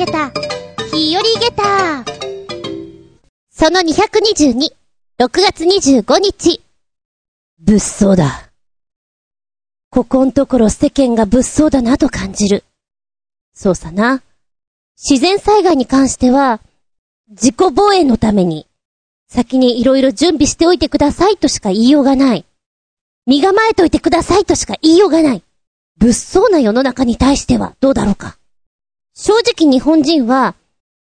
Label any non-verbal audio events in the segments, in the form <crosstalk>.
げた、日和げた。その222、6月25日。物騒だ。ここんところ世間が物騒だなと感じる。そうさな。自然災害に関しては、自己防衛のために、先に色々準備しておいてくださいとしか言いようがない。身構えといてくださいとしか言いようがない。物騒な世の中に対してはどうだろうか。正直日本人は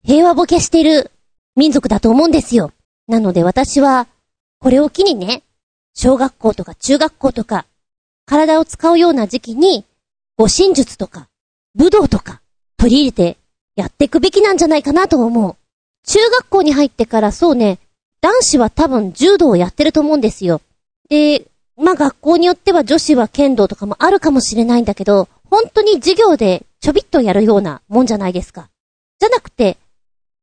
平和ボケしてる民族だと思うんですよ。なので私は、これを機にね、小学校とか中学校とか、体を使うような時期に、護身術とか、武道とか、取り入れてやっていくべきなんじゃないかなと思う。中学校に入ってからそうね、男子は多分柔道をやってると思うんですよ。で、まあ学校によっては女子は剣道とかもあるかもしれないんだけど、本当に授業でちょびっとやるようなもんじゃないですか。じゃなくて、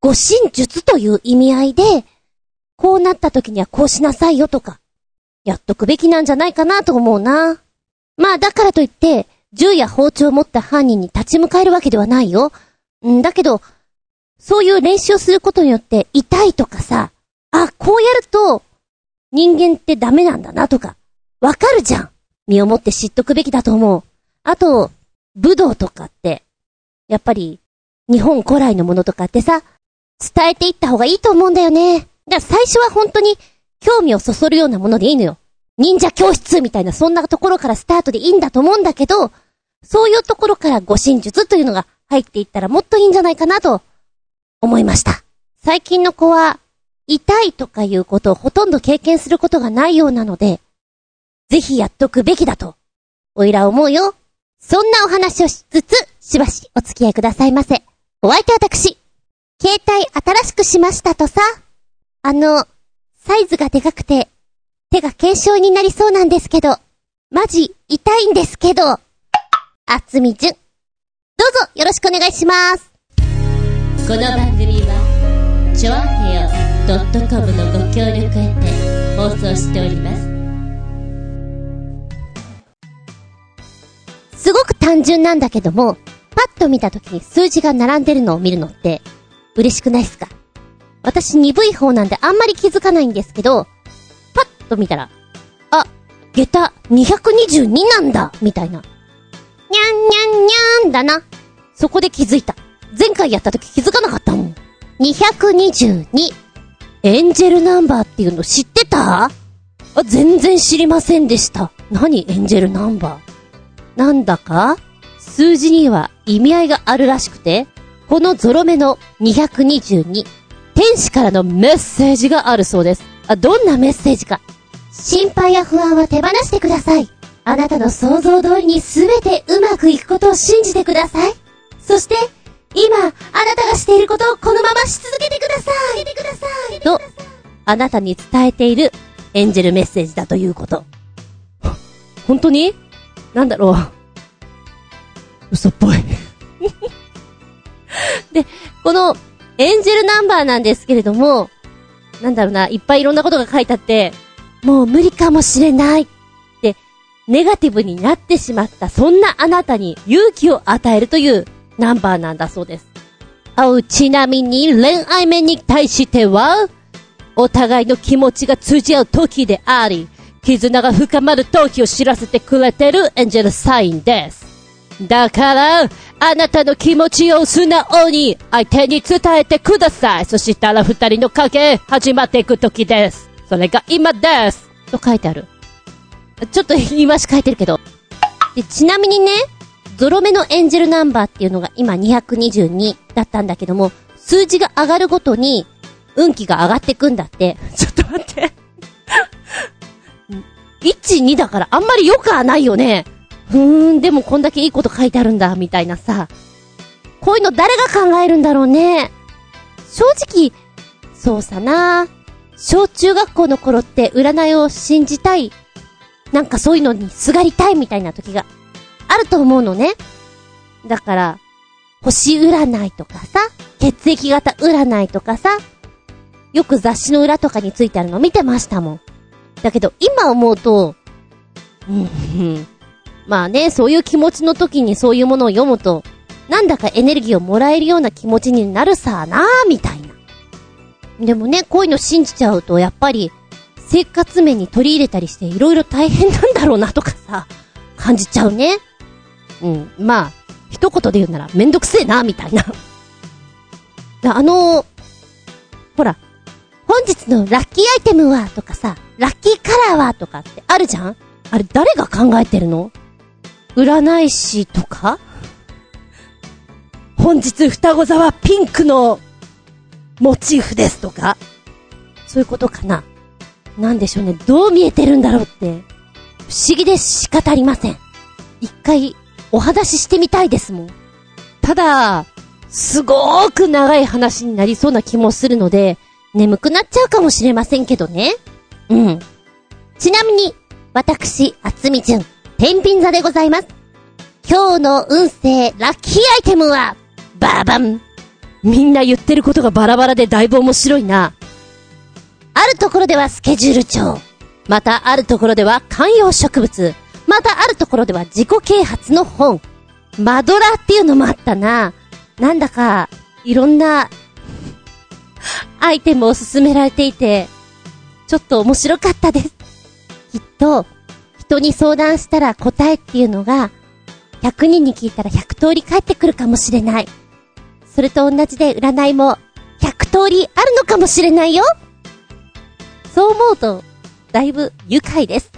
護身術という意味合いで、こうなった時にはこうしなさいよとか、やっとくべきなんじゃないかなと思うな。まあだからといって、銃や包丁を持った犯人に立ち向かえるわけではないよ。んだけど、そういう練習をすることによって痛いとかさ、あ、こうやると人間ってダメなんだなとか、わかるじゃん。身をもって知っとくべきだと思う。あと、武道とかって、やっぱり、日本古来のものとかってさ、伝えていった方がいいと思うんだよね。だから最初は本当に、興味をそそるようなものでいいのよ。忍者教室みたいなそんなところからスタートでいいんだと思うんだけど、そういうところから護身術というのが入っていったらもっといいんじゃないかなと思いました。最近の子は、痛いとかいうことをほとんど経験することがないようなので、ぜひやっとくべきだと、おいら思うよ。そんなお話をしつつ、しばしお付き合いくださいませ。お相手私。携帯新しくしましたとさ。あの、サイズがでかくて、手が軽症になりそうなんですけど、マジ痛いんですけど、あつみじゅん。どうぞよろしくお願いします。この番組は、ちょあへよ .com のご協力へて放送しております。すごく単純なんだけども、パッと見た時に数字が並んでるのを見るのって、嬉しくないっすか？私鈍い方なんであんまり気づかないんですけど、パッと見たら、あ、下駄222なんだみたいな。にゃんにゃんにゃーんだな。そこで気づいた。前回やった時気づかなかったもん。222。エンジェルナンバーっていうの知ってた？あ、全然知りませんでした。何エンジェルナンバー？なんだか、数字には意味合いがあるらしくて、このゾロ目の222、天使からのメッセージがあるそうです。あ、どんなメッセージか。心配や不安は手放してください。あなたの想像通りに全てうまくいくことを信じてください。そして、今、あなたがしていることをこのままし続けてください。と、あなたに伝えているエンジェルメッセージだということ。本当に？なんだろう。嘘っぽい <laughs> で、この、エンジェルナンバーなんですけれども、なんだろうな、いっぱいいろんなことが書いてあって、もう無理かもしれないって、ネガティブになってしまった、そんなあなたに勇気を与えるというナンバーなんだそうです。あう、ちなみに恋愛面に対しては、お互いの気持ちが通じ合う時であり、絆が深まる時を知らせてくれてるエンジェルサインです。だから、あなたの気持ちを素直に相手に伝えてください。そしたら二人の関係始まっていく時です。それが今です。と書いてある。ちょっと言い回し書いてるけど。で、ちなみにね、ゾロ目のエンジェルナンバーっていうのが今222だったんだけども、数字が上がるごとに運気が上がってくんだって。<laughs> ちょっと待って1、2だからあんまり良くはないよね。ふーん、でもこんだけいいこと書いてあるんだ、みたいなさ。こういうの誰が考えるんだろうね。正直、そうさな。小中学校の頃って占いを信じたい。なんかそういうのにすがりたいみたいな時があると思うのね。だから、星占いとかさ、血液型占いとかさ、よく雑誌の裏とかについてあるの見てましたもん。だけど、今思うと、うん、まあね、そういう気持ちの時にそういうものを読むと、なんだかエネルギーをもらえるような気持ちになるさなーみたいな。でもね、こういうの信じちゃうと、やっぱり、生活面に取り入れたりしていろいろ大変なんだろうなとかさ、感じちゃうね。うん、まあ、一言で言うならめんどくせえな、みたいな。<laughs> あのー、ほら、本日のラッキーアイテムはとかさ、ラッキーカラーはとかってあるじゃん？あれ誰が考えてるの？占い師とか？本日双子座はピンクのモチーフですとか？そういうことかな？なんでしょうね？どう見えてるんだろうって、不思議で仕方ありません。一回、お話ししてみたいですもん。ただ、すごーく長い話になりそうな気もするので、眠くなっちゃうかもしれませんけどね。うん。ちなみに、私、あつみじゅん、天秤座でございます。今日の運勢、ラッキーアイテムは、ババン。みんな言ってることがバラバラでだいぶ面白いな。あるところではスケジュール帳。またあるところでは観葉植物。またあるところでは自己啓発の本。マドラーっていうのもあったな。なんだか、いろんな、アイテムを勧められていて、ちょっと面白かったです。きっと、人に相談したら答えっていうのが、100人に聞いたら100通り返ってくるかもしれない。それと同じで占いも100通りあるのかもしれないよそう思うと、だいぶ愉快です。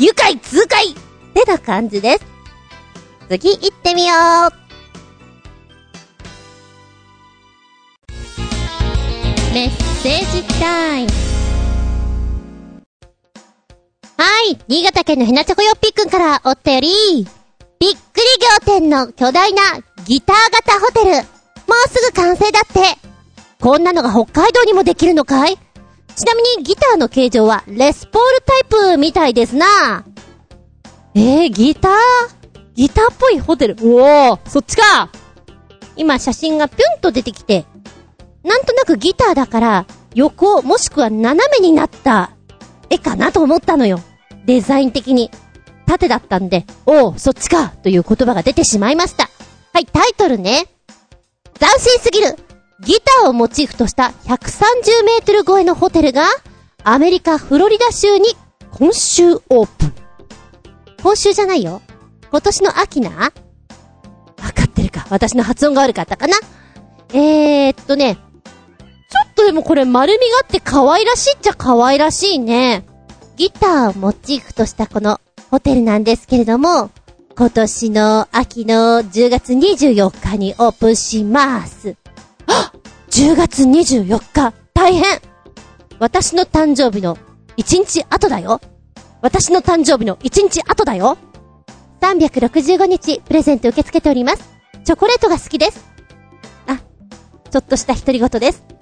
愉快痛快ってな感じです。次行ってみようメッセージタイム。はい、新潟県のひなちょこよっぴーくんからおったより、びっくり仰天の巨大なギター型ホテル。もうすぐ完成だって。こんなのが北海道にもできるのかい？ちなみにギターの形状はレスポールタイプみたいですな。えー、ギター？ギターっぽいホテル。おー、そっちか今写真がピュンと出てきて、なんとなくギターだから、横、もしくは斜めになった絵かなと思ったのよ。デザイン的に。縦だったんで、おー、そっちかという言葉が出てしまいました。はい、タイトルね。斬新すぎるギターをモチーフとした130メートル超えのホテルが、アメリカ・フロリダ州に今週オープン。今週じゃないよ。今年の秋なわかってるか。私の発音が悪かったかな。えー、っとね。とでもこれ丸みがあって可愛らしいっちゃ可愛らしいね。ギターをモチーフとしたこのホテルなんですけれども、今年の秋の10月24日にオープンします。あ10月24日、大変私の誕生日の1日後だよ私の誕生日の1日後だよ !365 日プレゼント受け付けております。チョコレートが好きです。あ、ちょっとした独り言です。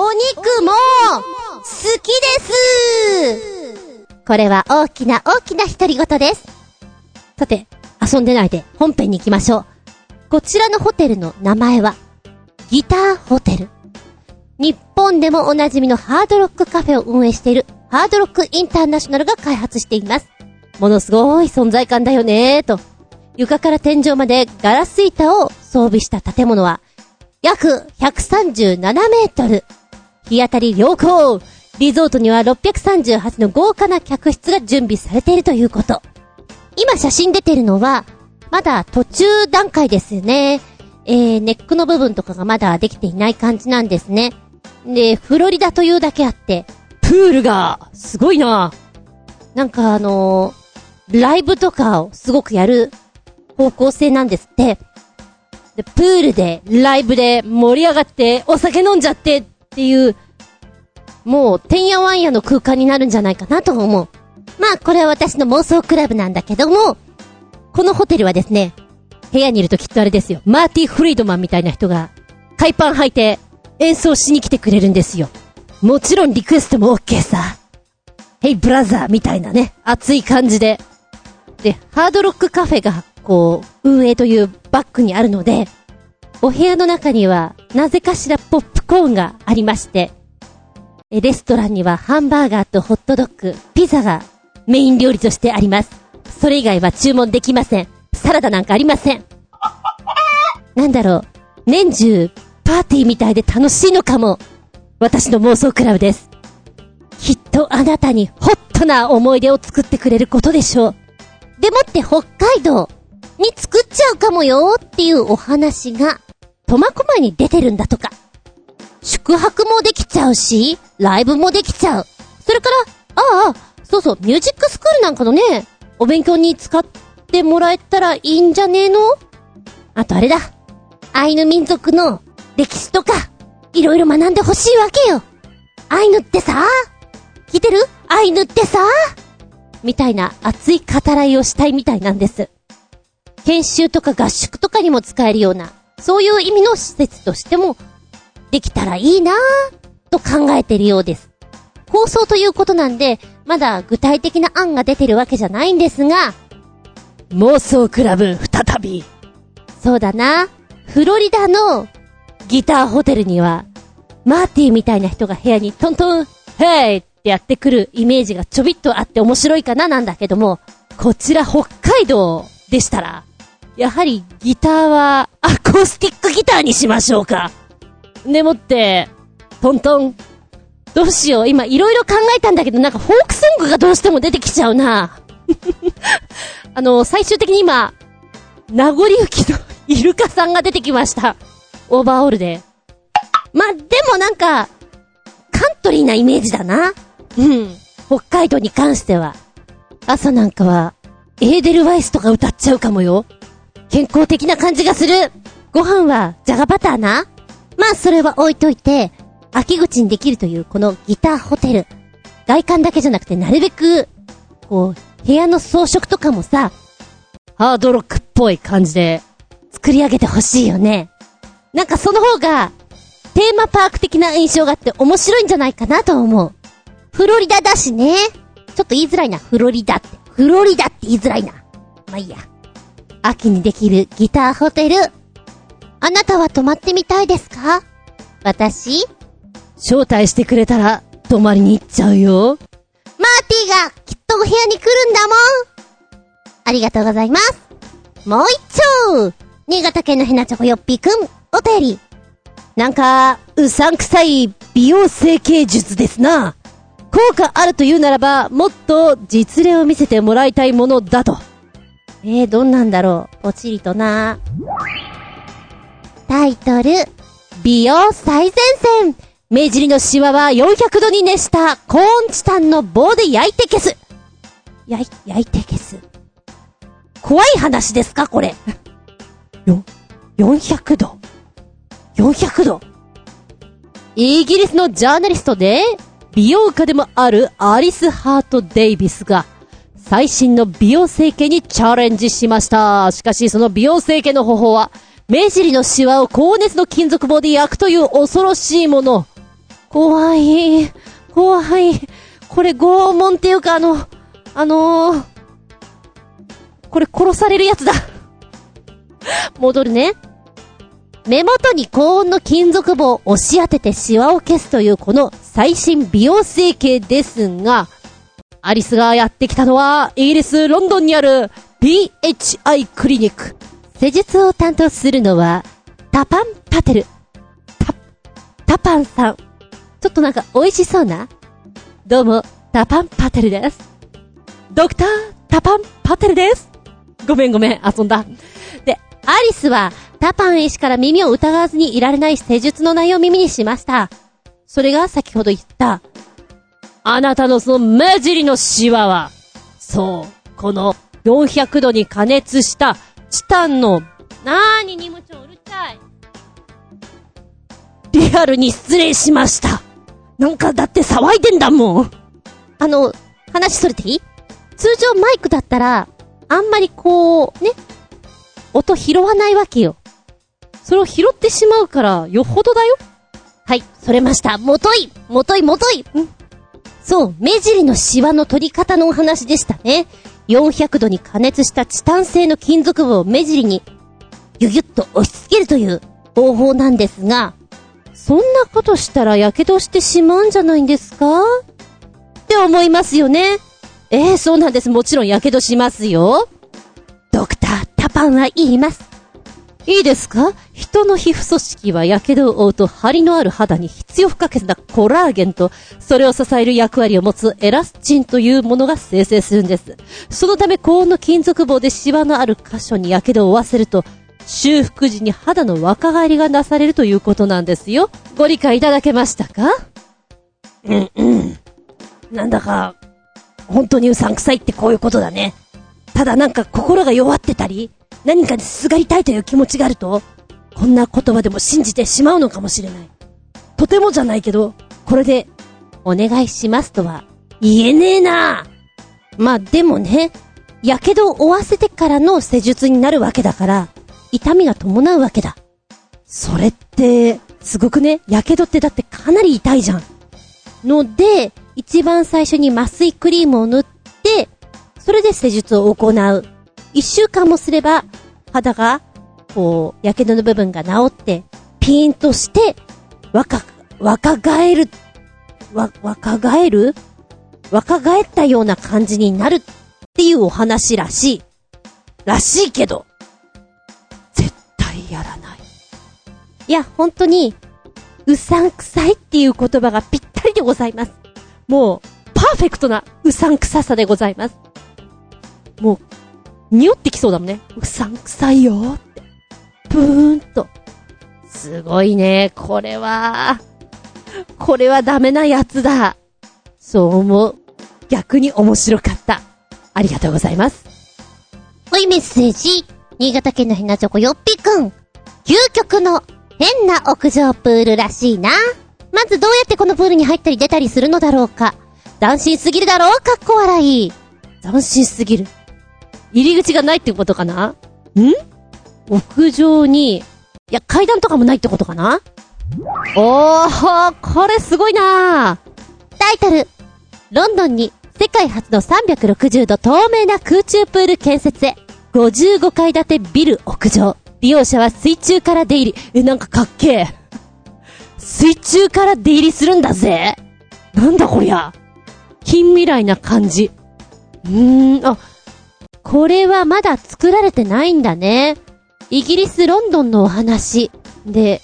お肉も好きですこれは大きな大きな独り言です。さて、遊んでないで本編に行きましょう。こちらのホテルの名前は、ギターホテル。日本でもおなじみのハードロックカフェを運営しているハードロックインターナショナルが開発しています。ものすごい存在感だよねーと。床から天井までガラス板を装備した建物は、約137メートル。日当たり良好。リゾートには638の豪華な客室が準備されているということ。今写真出てるのは、まだ途中段階ですね。えー、ネックの部分とかがまだできていない感じなんですね。で、フロリダというだけあって、プールが、すごいななんかあのー、ライブとかをすごくやる方向性なんですって。で、プールで、ライブで盛り上がって、お酒飲んじゃってっていう、もう、てんやわんやの空間になるんじゃないかなと思う。まあ、これは私の妄想クラブなんだけども、このホテルはですね、部屋にいるときっとあれですよ。マーティー・フリードマンみたいな人が、海パン履いて演奏しに来てくれるんですよ。もちろんリクエストも OK さ。ヘイブラザーみたいなね、熱い感じで。で、ハードロックカフェが、こう、運営というバックにあるので、お部屋の中には、なぜかしらポップコーンがありまして、レストランにはハンバーガーとホットドッグ、ピザがメイン料理としてあります。それ以外は注文できません。サラダなんかありません。なんだろう、年中、パーティーみたいで楽しいのかも。私の妄想クラブです。きっとあなたにホットな思い出を作ってくれることでしょう。でもって北海道に作っちゃうかもよっていうお話が、苫小牧に出てるんだとか。宿泊もできちゃうし、ライブもできちゃう。それから、ああ、そうそう、ミュージックスクールなんかのね、お勉強に使ってもらえたらいいんじゃねえの？あとあれだ。アイヌ民族の歴史とか、いろいろ学んでほしいわけよ。アイヌってさ、聞いてる？アイヌってさ？みたいな熱い語らいをしたいみたいなんです。研修とか合宿とかにも使えるような、そういう意味の施設としても、できたらいいなぁ、と考えてるようです。構想ということなんで、まだ具体的な案が出てるわけじゃないんですが、妄想クラブ再び。そうだな。フロリダのギターホテルには、マーティーみたいな人が部屋にトントン、ヘイってやってくるイメージがちょびっとあって面白いかななんだけども、こちら北海道でしたら、やはりギターはアコースティックギターにしましょうか。でもって、トントン。どうしよう。今いろいろ考えたんだけどなんかフォークソングがどうしても出てきちゃうな。<laughs> あの、最終的に今、名残雪のイルカさんが出てきました。オーバーオールで。までもなんか、カントリーなイメージだな。うん。北海道に関しては。朝なんかは、エーデルワイスとか歌っちゃうかもよ。健康的な感じがする。ご飯は、じゃがバターな？まあ、それは置いといて、秋口にできるというこのギターホテル。外観だけじゃなくて、なるべく、こう、部屋の装飾とかもさ、ハードロックっぽい感じで、作り上げてほしいよね。なんかその方が、テーマパーク的な印象があって面白いんじゃないかなと思う。フロリダだしね。ちょっと言いづらいな、フロリダって。フロリダって言いづらいな。まあいいや。秋にできるギターホテル。あなたは泊まってみたいですか？私招待してくれたら泊まりに行っちゃうよ。マーティがきっとお部屋に来るんだもん。ありがとうございます。もう一丁新潟県のヘナチョコヨッピーくん、お便り。なんか、うさんくさい美容整形術ですな。効果あるというならば、もっと実例を見せてもらいたいものだと。えー、どんなんだろう？ぽちりとな。タイトル、美容最前線。目尻のシワは400度に熱した高温チタンの棒で焼いて消す。焼い、焼いて消す。怖い話ですかこれ。よ、400度。400度。イギリスのジャーナリストで、美容家でもあるアリス・ハート・デイビスが、最新の美容整形にチャレンジしました。しかし、その美容整形の方法は、目尻のシワを高熱の金属棒で焼くという恐ろしいもの。怖い。怖い。これ拷問っていうかあの、あのー、これ殺されるやつだ。戻るね。目元に高温の金属棒を押し当ててシワを消すというこの最新美容整形ですが、アリスがやってきたのは、イギリス・ロンドンにある PHI クリニック。施術を担当するのは、タパンパテル。タ、タパンさん。ちょっとなんか美味しそうな？どうも、タパンパテルです。ドクター、タパンパテルです。ごめんごめん、遊んだ。で、アリスは、タパン医師から耳を疑わずにいられない施術の内容を耳にしました。それが先ほど言った、あなたのその目尻のシワは、そう、この400度に加熱したチタンの、なーに荷物をうるさい。リアルに失礼しました。なんかだって騒いでんだもん。あの、話それていい？通常マイクだったら、あんまりこう、ね、音拾わないわけよ。それを拾ってしまうから、よほどだよ。はい、それました。もといもといもといんそう、目尻のシワの取り方のお話でしたね。400度に加熱したチタン製の金属部を目尻に、ギュギュッと押し付けるという方法なんですが、そんなことしたら火傷してしまうんじゃないんですか？って思いますよね。ええー、そうなんです。もちろん火傷しますよ。ドクター、タパンは言います。いいですか？人の皮膚組織は火傷を負うと張りのある肌に必要不可欠なコラーゲンと、それを支える役割を持つエラスチンというものが生成するんです。そのため高温の金属棒でシワのある箇所に火傷を負わせると、修復時に肌の若返りがなされるということなんですよ。ご理解いただけましたか？うんうん。なんだか、本当にうさんくさいってこういうことだね。ただなんか心が弱ってたり、何かにすがりたいという気持ちがあると、こんな言葉でも信じてしまうのかもしれない。とてもじゃないけど、これで、お願いしますとは。言えねえなまあでもね、火傷を負わせてからの施術になるわけだから、痛みが伴うわけだ。それって、すごくね、やけどってだってかなり痛いじゃん。ので、一番最初に麻酔クリームを塗って、それで施術を行う。一週間もすれば、肌が、こう、火傷の部分が治って、ピーンとして、若、若返る、わ、若返る若返ったような感じになるっていうお話らしい。らしいけど、絶対やらない。いや、本当に、うさんくさいっていう言葉がぴったりでございます。もう、パーフェクトなうさんくささでございます。もう、匂ってきそうだもんね。うさんくさいよーって。ぷーんと。すごいね、これは。これはダメなやつだ。そう思う。逆に面白かった。ありがとうございます。おいメッセージ。新潟県のひなちょこよっぴくん。究極の変な屋上プールらしいな。まずどうやってこのプールに入ったり出たりするのだろうか。斬新すぎるだろうかっこ笑い。斬新すぎる。入り口がないってことかな？ん？屋上に、いや、階段とかもないってことかな？おー、これすごいなタイトル。ロンドンに世界初の360度透明な空中プール建設へ。55階建てビル屋上。利用者は水中から出入り。え、なんかかっけえ。水中から出入りするんだぜ。なんだこりゃ。近未来な感じ。うーん、あ、これはまだ作られてないんだね。イギリス・ロンドンのお話。で、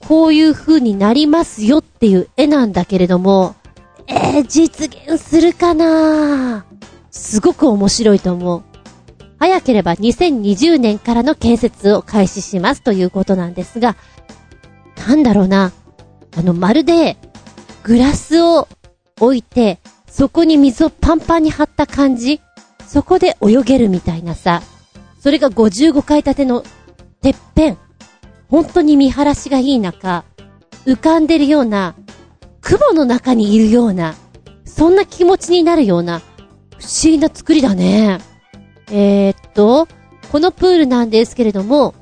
こういう風になりますよっていう絵なんだけれども、えー、実現するかな？すごく面白いと思う。早ければ2020年からの建設を開始しますということなんですが、なんだろうな。あの、まるで、グラスを置いて、そこに水をパンパンに張った感じそこで泳げるみたいなさ。それが55階建ての、てっぺん。本当に見晴らしがいい中、浮かんでるような、雲の中にいるような、そんな気持ちになるような、不思議な作りだね。えー、っと、このプールなんですけれども、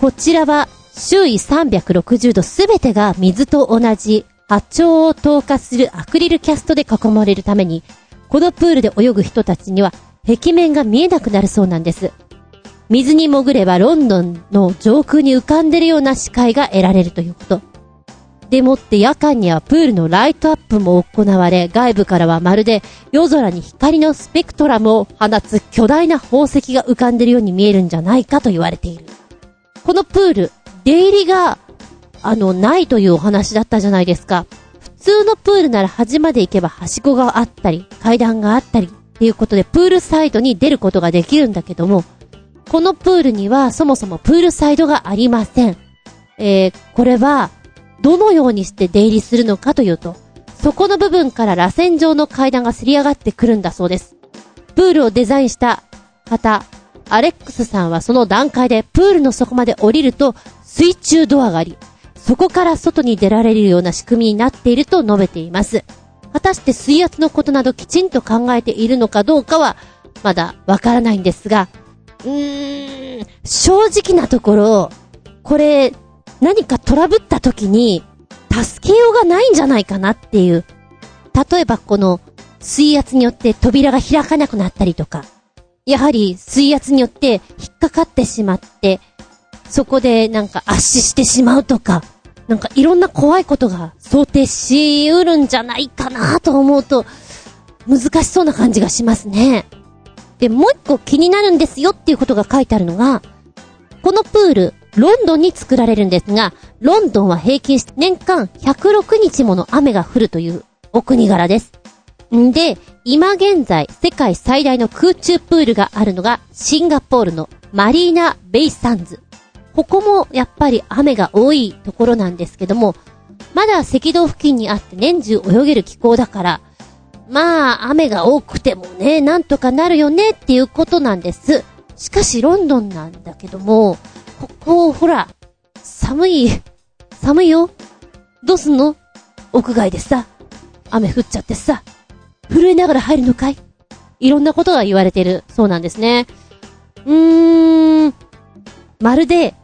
こちらは周囲360度すべてが水と同じ波長を透過するアクリルキャストで囲まれるために、このプールで泳ぐ人たちには壁面が見えなくなるそうなんです。水に潜ればロンドンの上空に浮かんでるような視界が得られるということ。でもって夜間にはプールのライトアップも行われ、外部からはまるで夜空に光のスペクトラムを放つ巨大な宝石が浮かんでるように見えるんじゃないかと言われている。このプール、出入りが、あの、ないというお話だったじゃないですか。普通のプールなら端まで行けばはしごがあったり、階段があったり、いうことでプールサイドに出ることができるんだけども、このプールにはそもそもプールサイドがありません。えー、これは、どのようにして出入りするのかというと、そこの部分から螺旋状の階段がすり上がってくるんだそうです。プールをデザインした方、アレックスさんはその段階でプールの底まで降りると水中ドアがあり、そこから外に出られるような仕組みになっていると述べています。果たして水圧のことなどきちんと考えているのかどうかは、まだわからないんですが、うーん、正直なところ、これ、何かトラブった時に、助けようがないんじゃないかなっていう。例えばこの、水圧によって扉が開かなくなったりとか、やはり水圧によって引っかかってしまって、そこでなんか圧死してしまうとか、なんかいろんな怖いことが想定しうるんじゃないかなと思うと、難しそうな感じがしますね。で、もう一個気になるんですよっていうことが書いてあるのが、このプール、ロンドンに作られるんですが、ロンドンは平均して年間106日もの雨が降るというお国柄です。んで、今現在世界最大の空中プールがあるのがシンガポールのマリーナ・ベイサンズ。ここもやっぱり雨が多いところなんですけども、まだ赤道付近にあって年中泳げる気候だから、まあ、雨が多くてもね、なんとかなるよねっていうことなんです。しかしロンドンなんだけども、ここ、ほら、寒い、寒いよ。どうすんの？屋外でさ、雨降っちゃってさ、震えながら入るのかい？いろんなことが言われてるそうなんですね。うーん、まるで、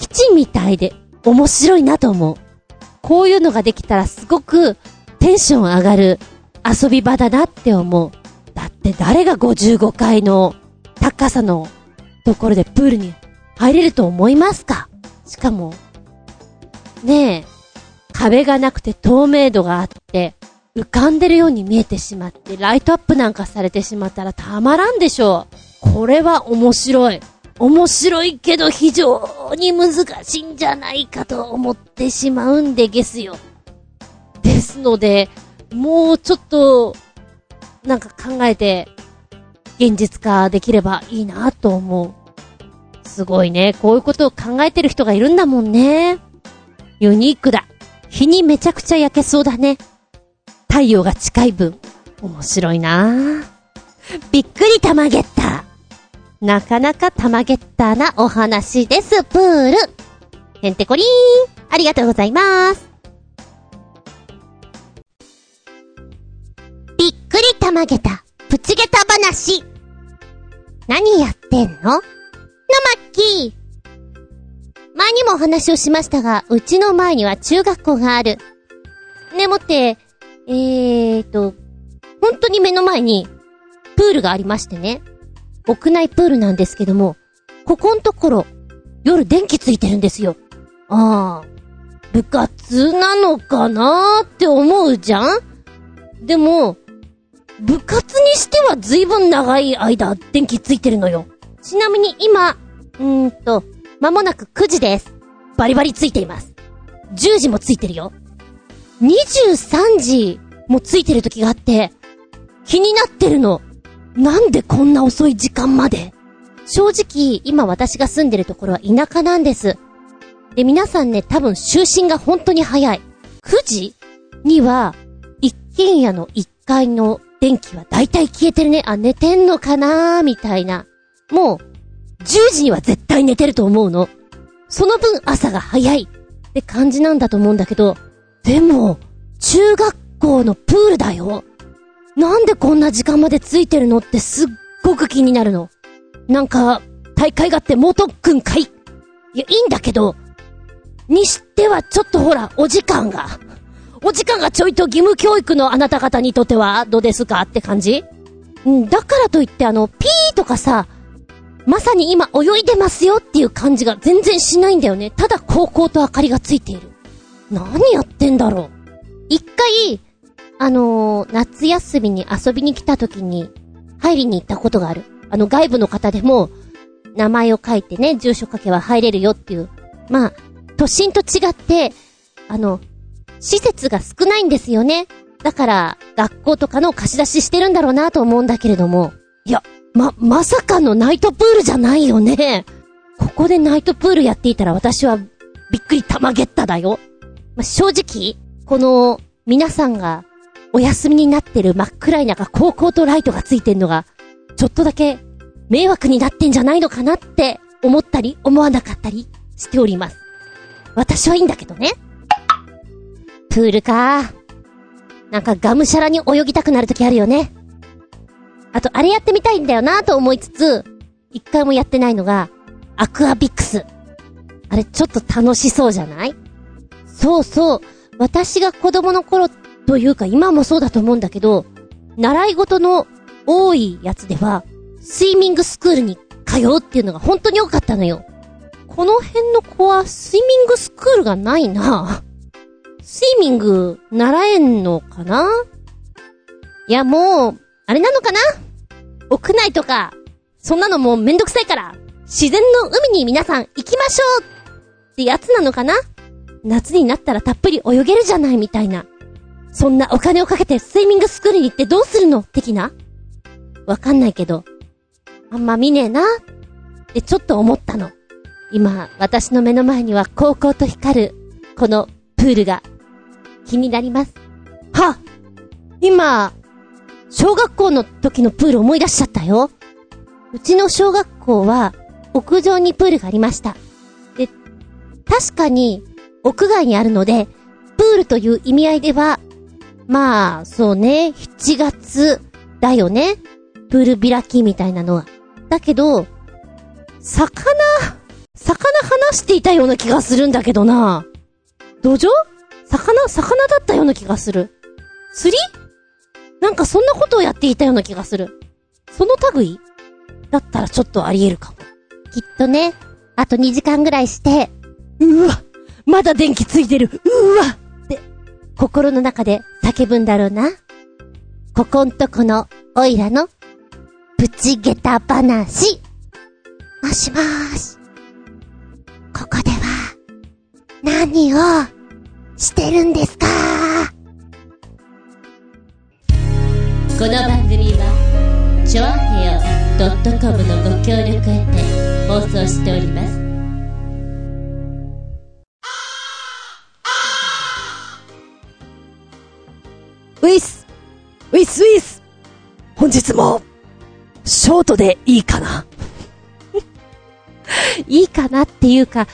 基地みたいで面白いなと思う。こういうのができたらすごくテンション上がる遊び場だなって思う。だって誰が55階の高さのところでプールに入れると思いますか？しかも、ねえ、壁がなくて透明度があって、浮かんでるように見えてしまって、ライトアップなんかされてしまったらたまらんでしょう。これは面白い。面白いけど非常に難しいんじゃないかと思ってしまうんでゲスよ。ですので、もうちょっと、なんか考えて、現実化できればいいなと思う。すごいね。こういうことを考えてる人がいるんだもんね。ユニークだ。日にめちゃくちゃ焼けそうだね。太陽が近い分、面白いなびっくりたまげった。なかなかたまげったなお話です、プール。へんてこりーん。ありがとうございます。びっくりたまげた、プチゲタ話。何やってんの？のまっきー。前にもお話をしましたが、うちの前には中学校がある。ね、もって、えーと、本当に目の前に、プールがありましてね。屋内プールなんですけども、ここんところ、夜電気ついてるんですよ。ああ、部活なのかなーって思うじゃん？でも、部活にしては随分長い間電気ついてるのよ。ちなみに今、うーんと、まもなく9時です。バリバリついています。10時もついてるよ。23時もついてる時があって、気になってるの。なんでこんな遅い時間まで？正直、今私が住んでるところは田舎なんです。で、皆さんね、多分就寝が本当に早い。9時には、一軒家の1階の電気は大体消えてるね。あ、寝てんのかなーみたいな。もう、10時には絶対寝てると思うの。その分朝が早いって感じなんだと思うんだけど、でも、中学校のプールだよ。なんでこんな時間までついてるのってすっごく気になるの。なんか、大会があってもう特訓かいいや、いいんだけど、にしてはちょっとほら、お時間が。お時間がちょいと義務教育のあなた方にとってはどうですかって感じ？うん、だからといってあの、ピーとかさ、まさに今泳いでますよっていう感じが全然しないんだよね。ただ高校と明かりがついている。何やってんだろう。一回、あのー、夏休みに遊びに来た時に、入りに行ったことがある。あの、外部の方でも、名前を書いてね、住所書けば入れるよっていう。まあ、都心と違って、あの、施設が少ないんですよね。だから、学校とかの貸し出ししてるんだろうなと思うんだけれども。いや、ま、まさかのナイトプールじゃないよね。ここでナイトプールやっていたら私は、びっくりたまげっただよ。ま正直、この、皆さんが、お休みになってる真っ暗い中、高校とライトがついてんのが、ちょっとだけ、迷惑になってんじゃないのかなって、思ったり、思わなかったり、しております。私はいいんだけどね。プールかなんかがむしゃらに泳ぎたくなるときあるよね。あと、あれやってみたいんだよなと思いつつ、一回もやってないのが、アクアビクス。あれ、ちょっと楽しそうじゃない？そうそう。私が子供の頃っというか今もそうだと思うんだけど、習い事の多いやつでは、スイミングスクールに通うっていうのが本当に多かったのよ。この辺の子はスイミングスクールがないな。スイミング習えんのかな？いやもう、あれなのかな？屋内とか、そんなのもうめんどくさいから、自然の海に皆さん行きましょうってやつなのかな？夏になったらたっぷり泳げるじゃないみたいな。そんなお金をかけてスイミングスクールに行ってどうするの？的な？わかんないけど、あんま見ねえなってちょっと思ったの。今、私の目の前には高校と光る、このプールが気になります。は今、小学校の時のプール思い出しちゃったよ。うちの小学校は屋上にプールがありました。で、確かに屋外にあるので、プールという意味合いでは、まあ、そうね、7月だよね。プール開きみたいなのは。だけど、魚、魚話していたような気がするんだけどな。土壌魚、魚だったような気がする。釣り？なんかそんなことをやっていたような気がする。その類？だったらちょっとあり得るかも。きっとね、あと2時間ぐらいして、うわ、まだ電気ついてる。うわ、心の中で叫ぶんだろうな。ここんとこの、おいらの、プチゲタ話。もしもーし。ここでは、何を、してるんですか？この番組は、ちょあへよ .com のご協力へて放送しております。ウィスウィスウィス本日も、ショートでいいかな？<laughs> いいかなっていうか、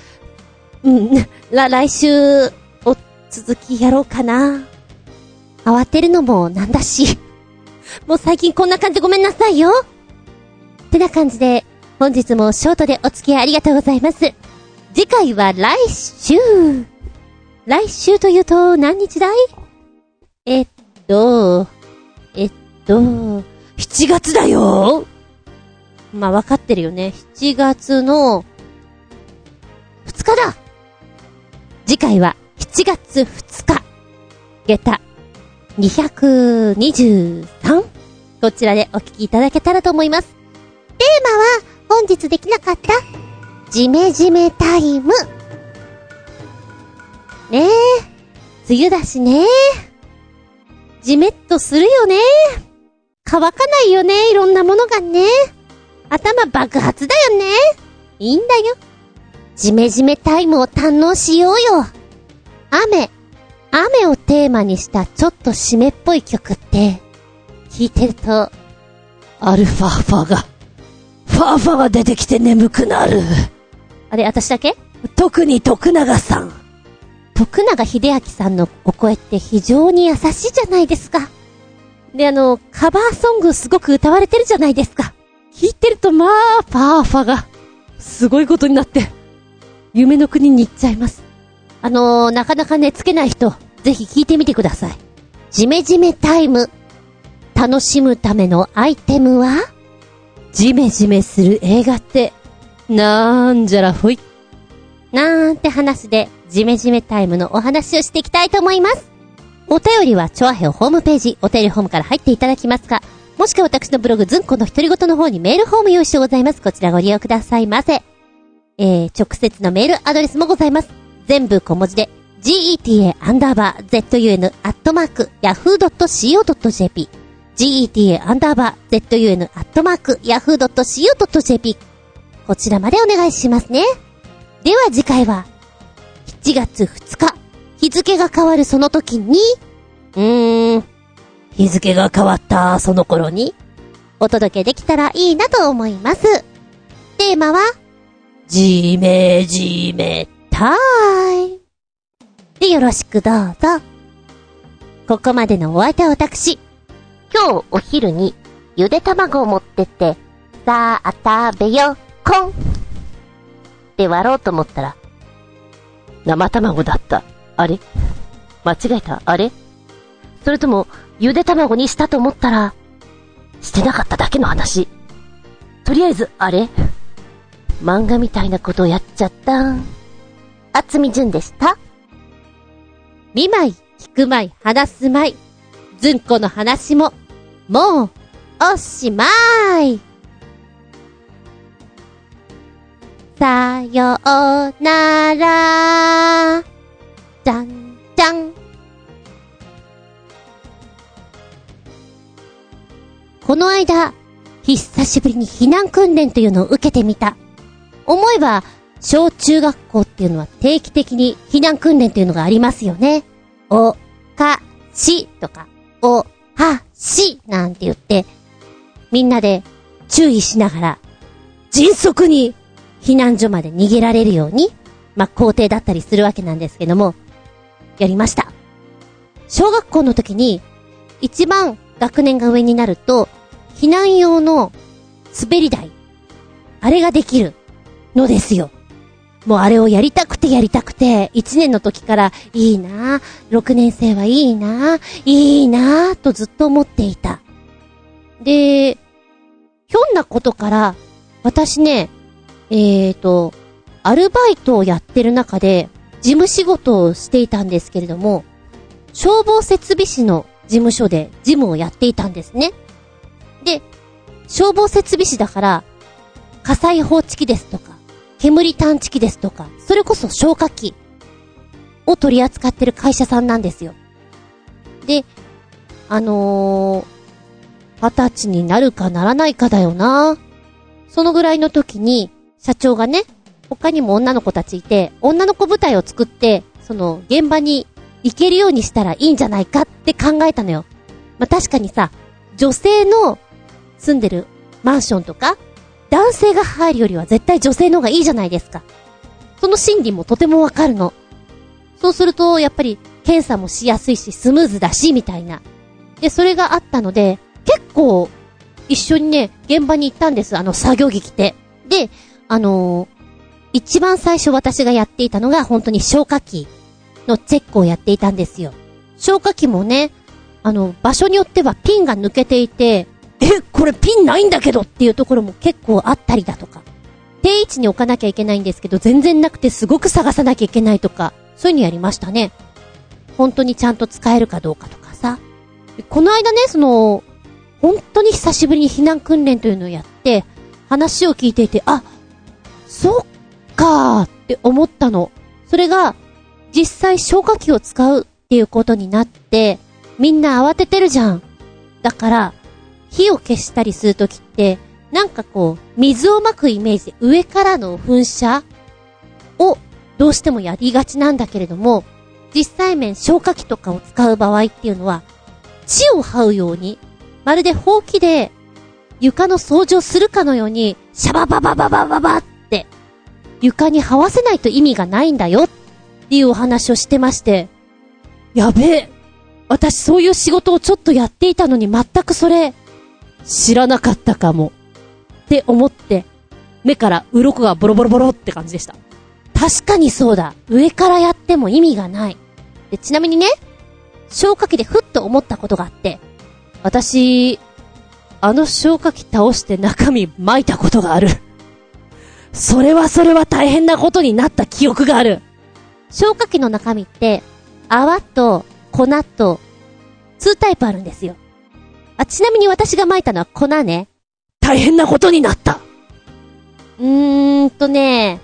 うん、ら、来週、お、続きやろうかな。慌てるのもなんだし。もう最近こんな感じごめんなさいよ。ってな感じで、本日もショートでお付き合いありがとうございます。次回は来週。来週というと何日だい？えっと、えっと、7月だよまあ、わかってるよね。7月の、2日だ次回は7月2日。下駄223こちらでお聞きいただけたらと思います。テーマは本日できなかったジメジメタイム。ねえ。梅雨だしねえじめっとするよね乾かないよねいろんなものがね。頭爆発だよねいいんだよ。ジメジメタイムを堪能しようよ。雨、雨をテーマにしたちょっと湿っぽい曲って、聞いてると、アルファファが、ファーファが出てきて眠くなる。あれ、私だけ？特に徳永さん。徳永秀明さんのお声って非常に優しいじゃないですか。で、あの、カバーソングすごく歌われてるじゃないですか。聞いてるとまあ、ファーファが、すごいことになって、夢の国に行っちゃいます。あのー、なかなか寝つけない人、ぜひ聞いてみてください。ジメジメタイム。楽しむためのアイテムは？ジメジメする映画って、なんじゃらほい。なんて話で、ジメジメタイムのお話をしていきたいと思います。お便りは、チョアヘオホームページ、お便りホームから入っていただきますか、もしくは私のブログ、ズンコの独り言の方にメールフォーム用意してございます。こちらご利用くださいませ。えー、直接のメールアドレスもございます。全部小文字で、geta アンダーバー zun アットマーク yahoo.co.jp geta アンダーバー zun アットマーク yahoo.co.jp こちらまでお願いしますね。では次回は、7月2日、日付が変わるその時に、うーん、日付が変わったその頃に、お届けできたらいいなと思います。テーマは、じめじめたい。で、よろしくどうぞ。ここまでのお相手は私。今日お昼にゆで卵を持ってって、さあ食べよ、こん。って割ろうと思ったら、生卵だった。あれ？間違えた？あれ？それとも、ゆで卵にしたと思ったら、してなかっただけの話？とりあえず、あれ？漫画みたいなことをやっちゃった。あつみじゅんでした。見舞い、聞く舞い、話す舞い。ずんこの話も、もう、おしまい。さようなら。じゃんじゃん。この間、久しぶりに避難訓練というのを受けてみた。思えば、小中学校っていうのは定期的に避難訓練っていうのがありますよね。お、か、しとか、お、は、しなんて言って、みんなで注意しながら、迅速に避難所まで逃げられるように、まあ、校庭だったりするわけなんですけども、やりました。小学校の時に、一番学年が上になると、避難用の滑り台、あれができるのですよ。もうあれをやりたくてやりたくて、1年の時からいいなぁ6年生はいいなぁいいなぁとずっと思っていた。で、ひょんなことから、私ね、えーと、アルバイトをやってる中で、事務仕事をしていたんですけれども、消防設備士の事務所で事務をやっていたんですね。で、消防設備士だから、火災報知器ですとか、煙探知機ですとか、それこそ消火器を取り扱ってる会社さんなんですよ。で、あのー、二十歳になるかならないかだよな。そのぐらいの時に、社長がね、他にも女の子たちいて、女の子部隊を作って、その、現場に行けるようにしたらいいんじゃないかって考えたのよ。まあ、確かにさ、女性の住んでるマンションとか、男性が入るよりは絶対女性の方がいいじゃないですか。その心理もとてもわかるの。そうすると、やっぱり、検査もしやすいし、スムーズだし、みたいな。で、それがあったので、結構、一緒にね、現場に行ったんです。あの、作業着着て。で、あのー、一番最初私がやっていたのが、本当に消火器のチェックをやっていたんですよ。消火器もね、あの、場所によってはピンが抜けていて、え、これピンないんだけどっていうところも結構あったりだとか。定位置に置かなきゃいけないんですけど、全然なくてすごく探さなきゃいけないとか、そういうのやりましたね。本当にちゃんと使えるかどうかとかさ。この間ね、その、本当に久しぶりに避難訓練というのをやって、話を聞いていて、あ、そっかーって思ったの。それが、実際消火器を使うっていうことになって、みんな慌ててるじゃん。だから、火を消したりするときって、なんかこう、水をまくイメージで上からの噴射をどうしてもやりがちなんだけれども、実際面消火器とかを使う場合っていうのは、地を這うように、まるでほうきで床の掃除をするかのように、シャバババババババって、床に這わせないと意味がないんだよっていうお話をしてまして、やべえ。私そういう仕事をちょっとやっていたのに全くそれ、知らなかったかも。って思って、目から鱗がボロボロボロって感じでした。確かにそうだ。上からやっても意味がない。で、ちなみにね、消火器でふっと思ったことがあって、私、あの消火器倒して中身巻いたことがある。それはそれは大変なことになった記憶がある。消火器の中身って、泡と粉と、2タイプあるんですよ。あ、ちなみに私が巻いたのは粉ね。大変なことになったうーんとね、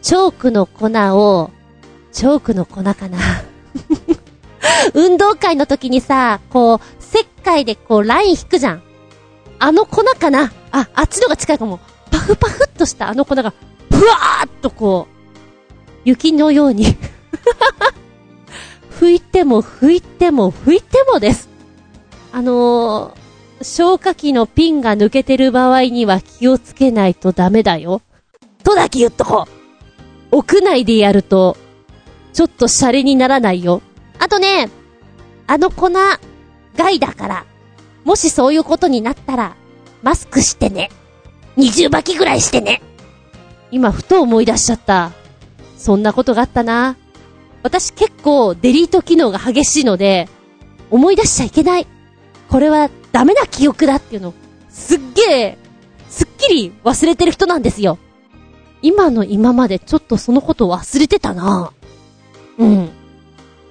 チョークの粉を、チョークの粉かな。<laughs> 運動会の時にさ、こう、石灰でこう、ライン引くじゃん。あの粉かなあ、あっちのが近いかも。パフパフっとしたあの粉が、ふわーっとこう、雪のように <laughs> 拭いても拭いても拭いてもです。あのー、消火器のピンが抜けてる場合には気をつけないとダメだよ。とだけ言っとこう。屋内でやると、ちょっとシャレにならないよ。あとね、あの粉、害だから、もしそういうことになったら、マスクしてね。二重履きぐらいしてね。今、ふと思い出しちゃった。そんなことがあったな。私結構デリート機能が激しいので、思い出しちゃいけない。これはダメな記憶だっていうの、すっげえ、すっきり忘れてる人なんですよ。今の今までちょっとそのことを忘れてたなうん。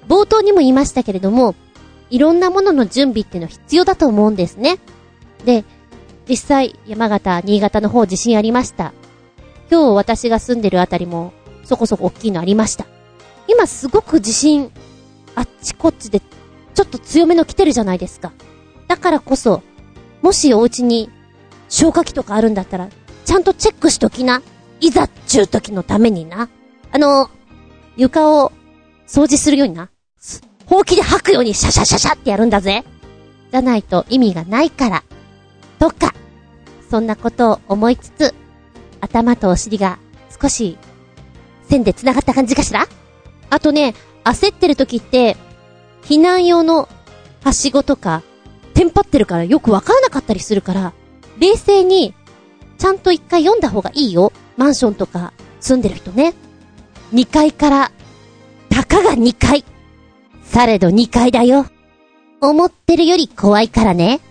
冒頭にも言いましたけれども、いろんなものの準備っていうのは必要だと思うんですね。で、実際、山形、新潟の方地震ありました。今日私が住んでるあたりも、そこそこ大きいのありました。今すごく地震、あっちこっちで、ちょっと強めの来てるじゃないですか。だからこそ、もしお家に消火器とかあるんだったら、ちゃんとチェックしときな。いざっちゅう時のためにな。あの、床を掃除するようにな。ほうきで吐くようにシャシャシャシャってやるんだぜ。じゃないと意味がないから。とか、そんなことを思いつつ、頭とお尻が少し線で繋がった感じかしら？あとね、焦ってる時って、避難用のはしごとか、テンパってるからよくわからなかったりするから、冷静に、ちゃんと一回読んだ方がいいよ。マンションとか住んでる人ね。2階から、たかが2階。されど2階だよ。思ってるより怖いからね。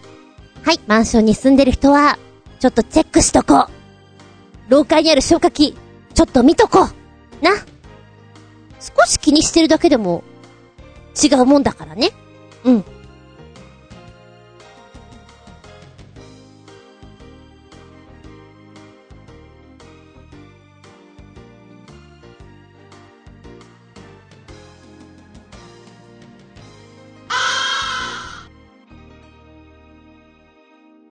はい、マンションに住んでる人は、ちょっとチェックしとこう。廊下にある消火器、ちょっと見とこう。な。少し気にしてるだけでも、違うもんだからね。うん。